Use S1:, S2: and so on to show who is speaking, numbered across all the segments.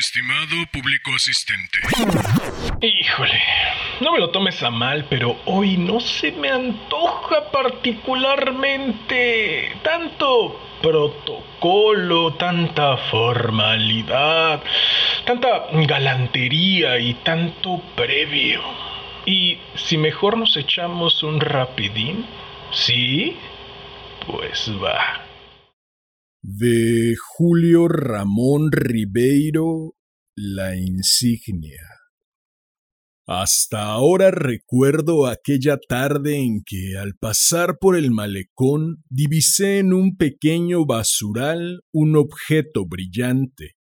S1: Estimado público asistente.
S2: Híjole, no me lo tomes a mal, pero hoy no se me antoja particularmente tanto protocolo, tanta formalidad, tanta galantería y tanto previo. Y si mejor nos echamos un rapidín, ¿sí? Pues va.
S3: De Julio Ramón Ribeiro, La insignia. Hasta ahora recuerdo aquella tarde en que al pasar por el malecón divisé en un pequeño basural un objeto brillante.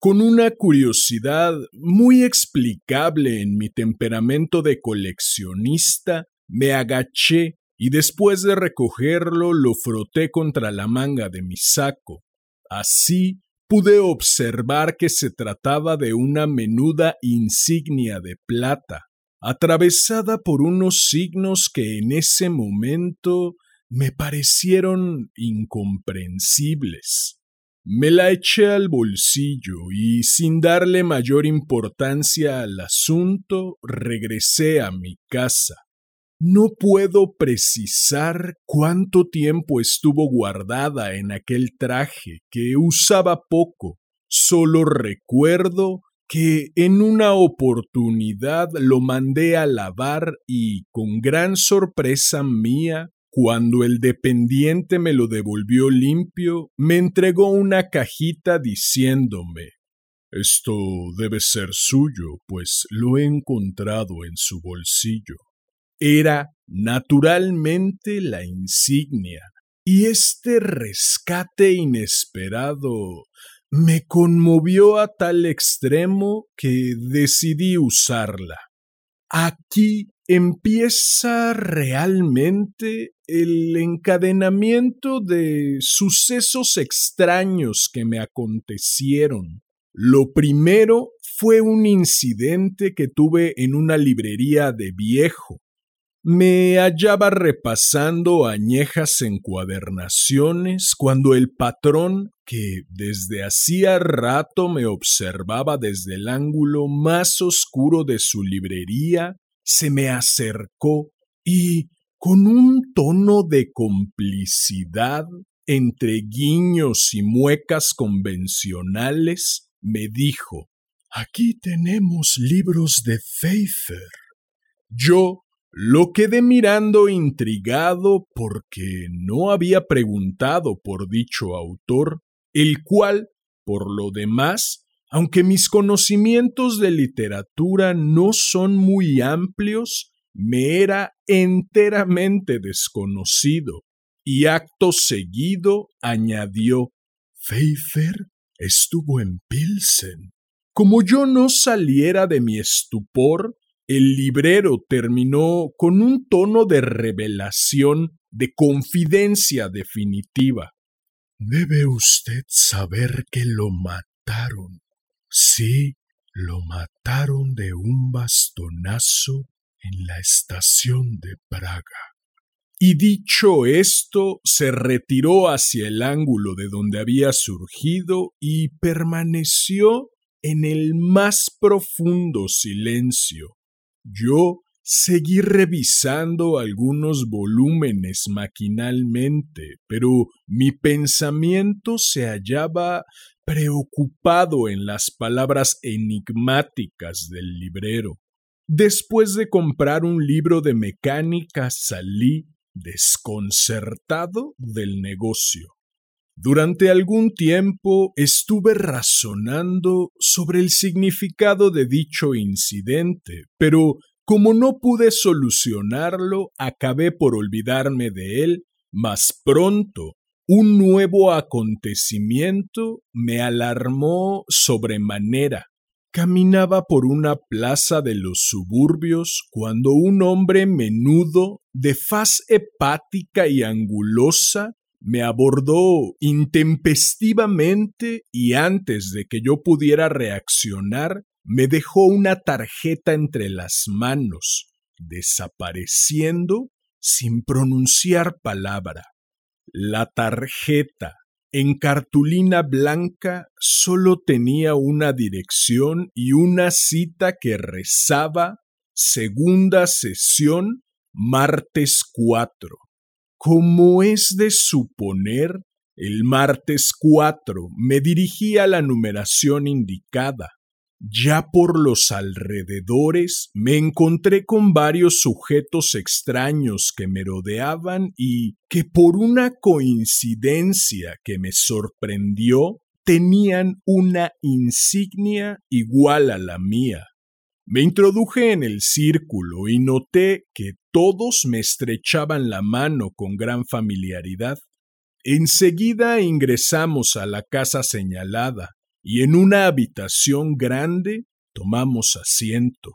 S3: Con una curiosidad muy explicable en mi temperamento de coleccionista, me agaché y después de recogerlo lo froté contra la manga de mi saco. Así pude observar que se trataba de una menuda insignia de plata, atravesada por unos signos que en ese momento me parecieron incomprensibles. Me la eché al bolsillo y sin darle mayor importancia al asunto regresé a mi casa. No puedo precisar cuánto tiempo estuvo guardada en aquel traje que usaba poco. Solo recuerdo que en una oportunidad lo mandé a lavar y, con gran sorpresa mía, cuando el dependiente me lo devolvió limpio, me entregó una cajita diciéndome Esto debe ser suyo, pues lo he encontrado en su bolsillo era naturalmente la insignia, y este rescate inesperado me conmovió a tal extremo que decidí usarla. Aquí empieza realmente el encadenamiento de sucesos extraños que me acontecieron. Lo primero fue un incidente que tuve en una librería de viejo, me hallaba repasando añejas encuadernaciones cuando el patrón, que desde hacía rato me observaba desde el ángulo más oscuro de su librería, se me acercó y, con un tono de complicidad, entre guiños y muecas convencionales, me dijo Aquí tenemos libros de Pfeiffer. Yo lo quedé mirando intrigado porque no había preguntado por dicho autor, el cual, por lo demás, aunque mis conocimientos de literatura no son muy amplios, me era enteramente desconocido, y acto seguido añadió Pfeiffer estuvo en Pilsen. Como yo no saliera de mi estupor, el librero terminó con un tono de revelación, de confidencia definitiva. Debe usted saber que lo mataron. Sí, lo mataron de un bastonazo en la estación de Praga. Y dicho esto, se retiró hacia el ángulo de donde había surgido y permaneció en el más profundo silencio, yo seguí revisando algunos volúmenes maquinalmente, pero mi pensamiento se hallaba preocupado en las palabras enigmáticas del librero. Después de comprar un libro de mecánica salí desconcertado del negocio. Durante algún tiempo estuve razonando sobre el significado de dicho incidente, pero como no pude solucionarlo, acabé por olvidarme de él, mas pronto un nuevo acontecimiento me alarmó sobremanera. Caminaba por una plaza de los suburbios cuando un hombre menudo, de faz hepática y angulosa, me abordó intempestivamente y antes de que yo pudiera reaccionar, me dejó una tarjeta entre las manos, desapareciendo sin pronunciar palabra. La tarjeta, En cartulina blanca solo tenía una dirección y una cita que rezaba segunda sesión, martes 4. Como es de suponer, el martes 4 me dirigí a la numeración indicada. Ya por los alrededores me encontré con varios sujetos extraños que me rodeaban y que por una coincidencia que me sorprendió tenían una insignia igual a la mía. Me introduje en el círculo y noté que todos me estrechaban la mano con gran familiaridad. Enseguida ingresamos a la casa señalada y en una habitación grande tomamos asiento.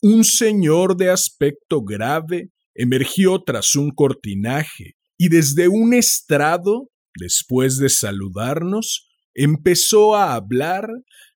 S3: Un señor de aspecto grave emergió tras un cortinaje y desde un estrado, después de saludarnos, empezó a hablar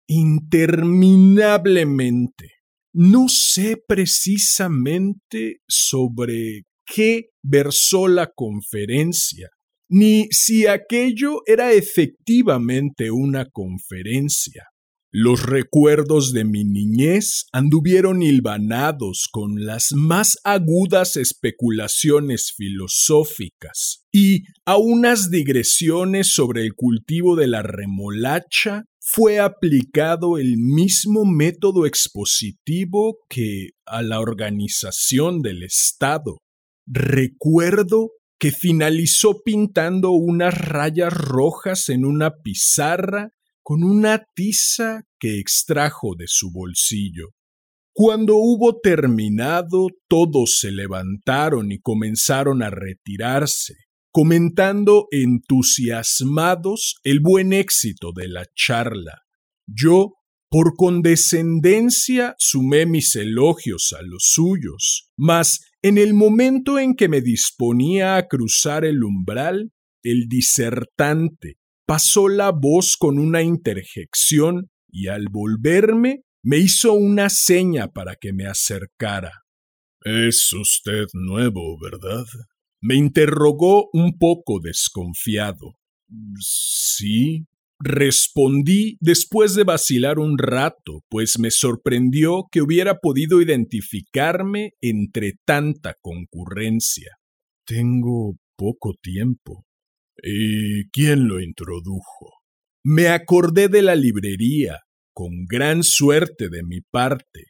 S3: interminablemente. No sé precisamente sobre qué versó la conferencia, ni si aquello era efectivamente una conferencia. Los recuerdos de mi niñez anduvieron hilvanados con las más agudas especulaciones filosóficas y a unas digresiones sobre el cultivo de la remolacha fue aplicado el mismo método expositivo que a la organización del Estado. Recuerdo que finalizó pintando unas rayas rojas en una pizarra con una tiza que extrajo de su bolsillo. Cuando hubo terminado, todos se levantaron y comenzaron a retirarse, comentando entusiasmados el buen éxito de la charla. Yo, por condescendencia, sumé mis elogios a los suyos, mas en el momento en que me disponía a cruzar el umbral, el disertante pasó la voz con una interjección y al volverme me hizo una seña para que me acercara.
S1: Es usted nuevo, ¿verdad?
S3: Me interrogó un poco desconfiado.
S1: Sí,
S3: Respondí después de vacilar un rato, pues me sorprendió que hubiera podido identificarme entre tanta concurrencia.
S1: Tengo poco tiempo. ¿Y quién lo introdujo?
S3: Me acordé de la librería, con gran suerte de mi parte.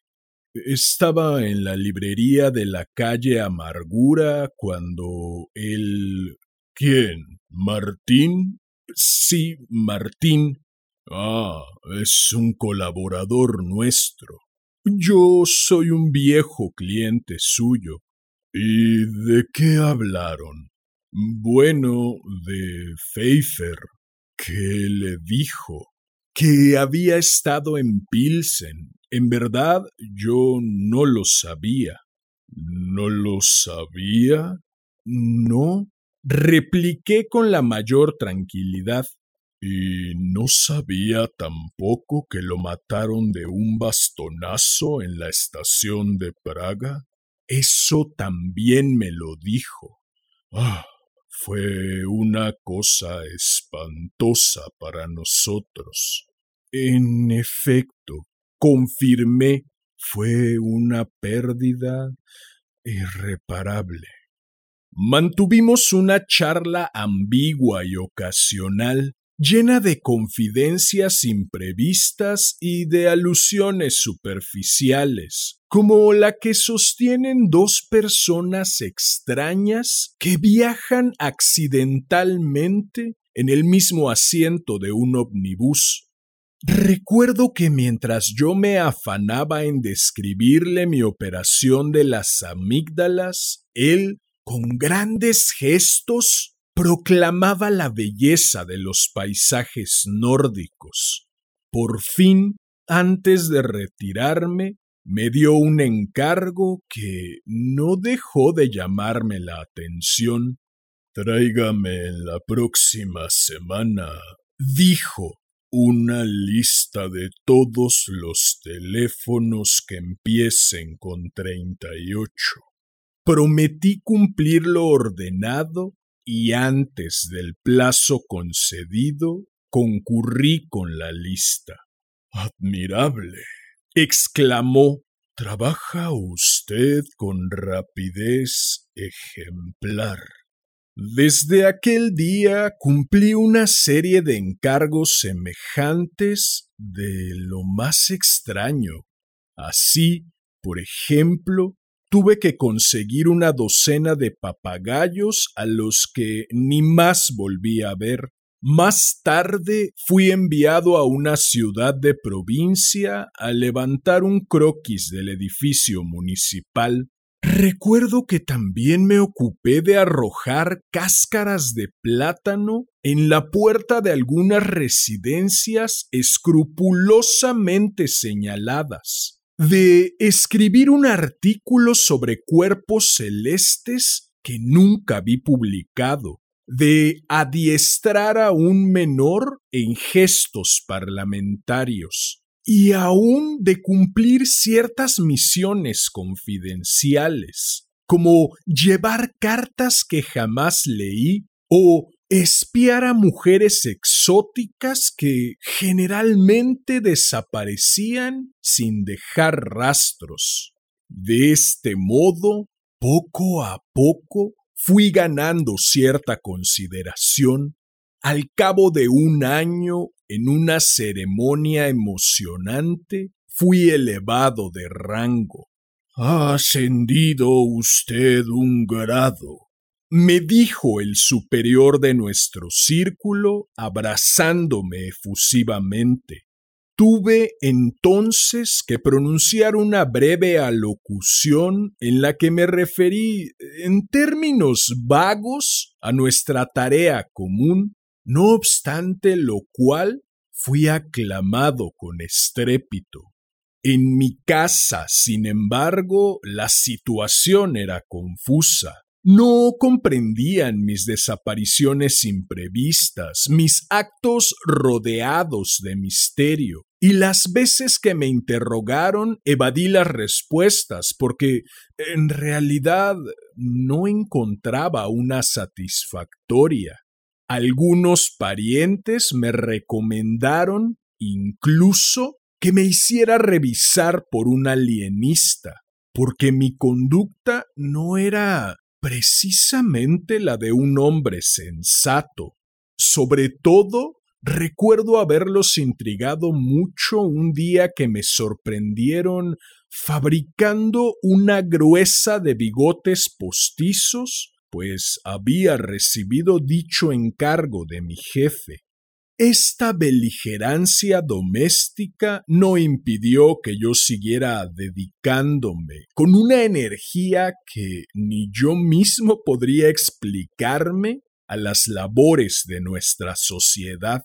S3: Estaba en la librería de la calle Amargura cuando el...
S1: ¿Quién? ¿Martín?
S3: Sí, Martín.
S1: Ah, es un colaborador nuestro.
S3: Yo soy un viejo cliente suyo.
S1: ¿Y de qué hablaron?
S3: Bueno, de Pfeiffer, que le dijo que había estado en Pilsen. En verdad, yo no lo sabía.
S1: ¿No lo sabía?
S3: No, repliqué con la mayor tranquilidad.
S1: ¿Y no sabía tampoco que lo mataron de un bastonazo en la estación de Praga?
S3: Eso también me lo dijo.
S1: Ah, fue una cosa espantosa para nosotros.
S3: En efecto, confirmé, fue una pérdida irreparable. Mantuvimos una charla ambigua y ocasional, llena de confidencias imprevistas y de alusiones superficiales, como la que sostienen dos personas extrañas que viajan accidentalmente en el mismo asiento de un omnibus. Recuerdo que mientras yo me afanaba en describirle mi operación de las amígdalas, él con grandes gestos proclamaba la belleza de los paisajes nórdicos. Por fin, antes de retirarme, me dio un encargo que no dejó de llamarme la atención.
S1: Tráigame la próxima semana, dijo, una lista de todos los teléfonos que empiecen con treinta y ocho.
S3: Prometí cumplir lo ordenado y antes del plazo concedido concurrí con la lista.
S1: Admirable.
S3: Exclamó. Trabaja usted con rapidez ejemplar. Desde aquel día cumplí una serie de encargos semejantes de lo más extraño. Así, por ejemplo, tuve que conseguir una docena de papagayos a los que ni más volví a ver. Más tarde fui enviado a una ciudad de provincia a levantar un croquis del edificio municipal. Recuerdo que también me ocupé de arrojar cáscaras de plátano en la puerta de algunas residencias escrupulosamente señaladas de escribir un artículo sobre cuerpos celestes que nunca vi publicado, de adiestrar a un menor en gestos parlamentarios y aún de cumplir ciertas misiones confidenciales, como llevar cartas que jamás leí o espiar a mujeres exóticas que generalmente desaparecían sin dejar rastros. De este modo, poco a poco, fui ganando cierta consideración. Al cabo de un año, en una ceremonia emocionante, fui elevado de rango.
S1: Ha ascendido usted un grado,
S3: me dijo el superior de nuestro círculo, abrazándome efusivamente. Tuve entonces que pronunciar una breve alocución en la que me referí en términos vagos a nuestra tarea común, no obstante lo cual fui aclamado con estrépito. En mi casa, sin embargo, la situación era confusa. No comprendían mis desapariciones imprevistas, mis actos rodeados de misterio, y las veces que me interrogaron evadí las respuestas porque en realidad no encontraba una satisfactoria. Algunos parientes me recomendaron incluso que me hiciera revisar por un alienista, porque mi conducta no era precisamente la de un hombre sensato. Sobre todo, recuerdo haberlos intrigado mucho un día que me sorprendieron fabricando una gruesa de bigotes postizos, pues había recibido dicho encargo de mi jefe. Esta beligerancia doméstica no impidió que yo siguiera dedicándome con una energía que ni yo mismo podría explicarme a las labores de nuestra sociedad.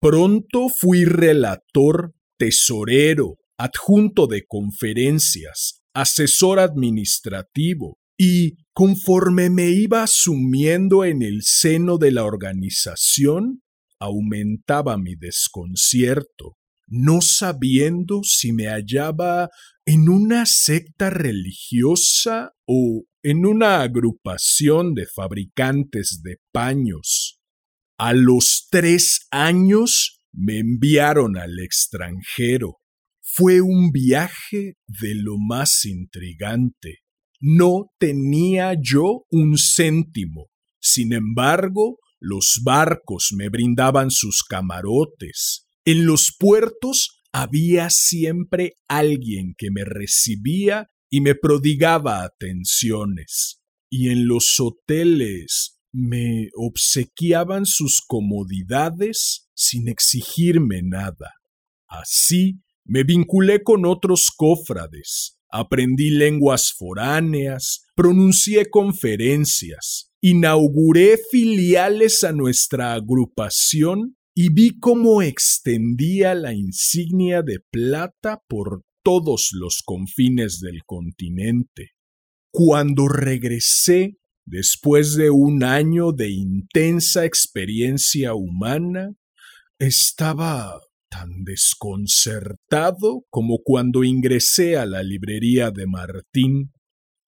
S3: Pronto fui relator, tesorero, adjunto de conferencias, asesor administrativo, y conforme me iba sumiendo en el seno de la organización, aumentaba mi desconcierto, no sabiendo si me hallaba en una secta religiosa o en una agrupación de fabricantes de paños. A los tres años me enviaron al extranjero. Fue un viaje de lo más intrigante. No tenía yo un céntimo. Sin embargo, los barcos me brindaban sus camarotes. En los puertos había siempre alguien que me recibía y me prodigaba atenciones. Y en los hoteles me obsequiaban sus comodidades sin exigirme nada. Así me vinculé con otros cofrades, aprendí lenguas foráneas, pronuncié conferencias, inauguré filiales a nuestra agrupación y vi cómo extendía la insignia de plata por todos los confines del continente. Cuando regresé, después de un año de intensa experiencia humana, estaba tan desconcertado como cuando ingresé a la librería de Martín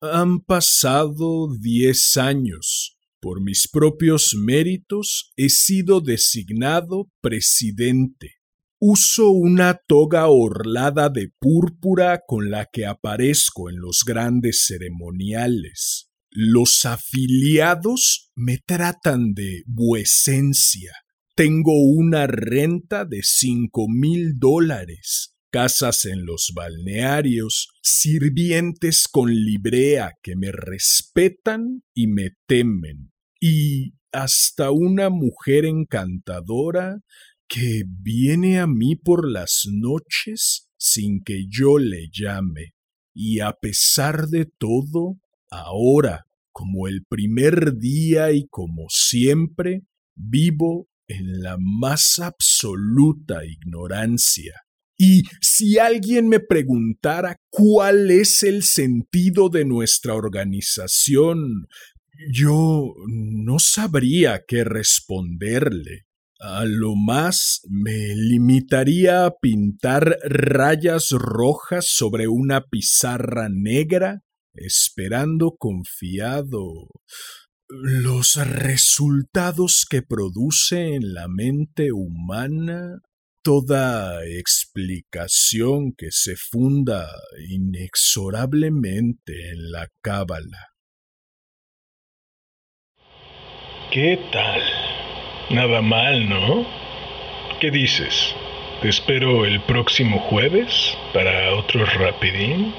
S3: han pasado diez años, por mis propios méritos, he sido designado presidente. Uso una toga orlada de púrpura con la que aparezco en los grandes ceremoniales. Los afiliados me tratan de vuecencia. Tengo una renta de cinco mil dólares, casas en los balnearios, sirvientes con librea que me respetan y me temen, y hasta una mujer encantadora que viene a mí por las noches sin que yo le llame. Y a pesar de todo, ahora, como el primer día y como siempre, vivo en la más absoluta ignorancia. Y si alguien me preguntara cuál es el sentido de nuestra organización, yo no sabría qué responderle. A lo más me limitaría a pintar rayas rojas sobre una pizarra negra, esperando confiado los resultados que produce en la mente humana toda explicación que se funda inexorablemente en la cábala.
S2: ¿Qué tal? Nada mal, ¿no? ¿Qué dices? ¿Te espero el próximo jueves para otro rapidín?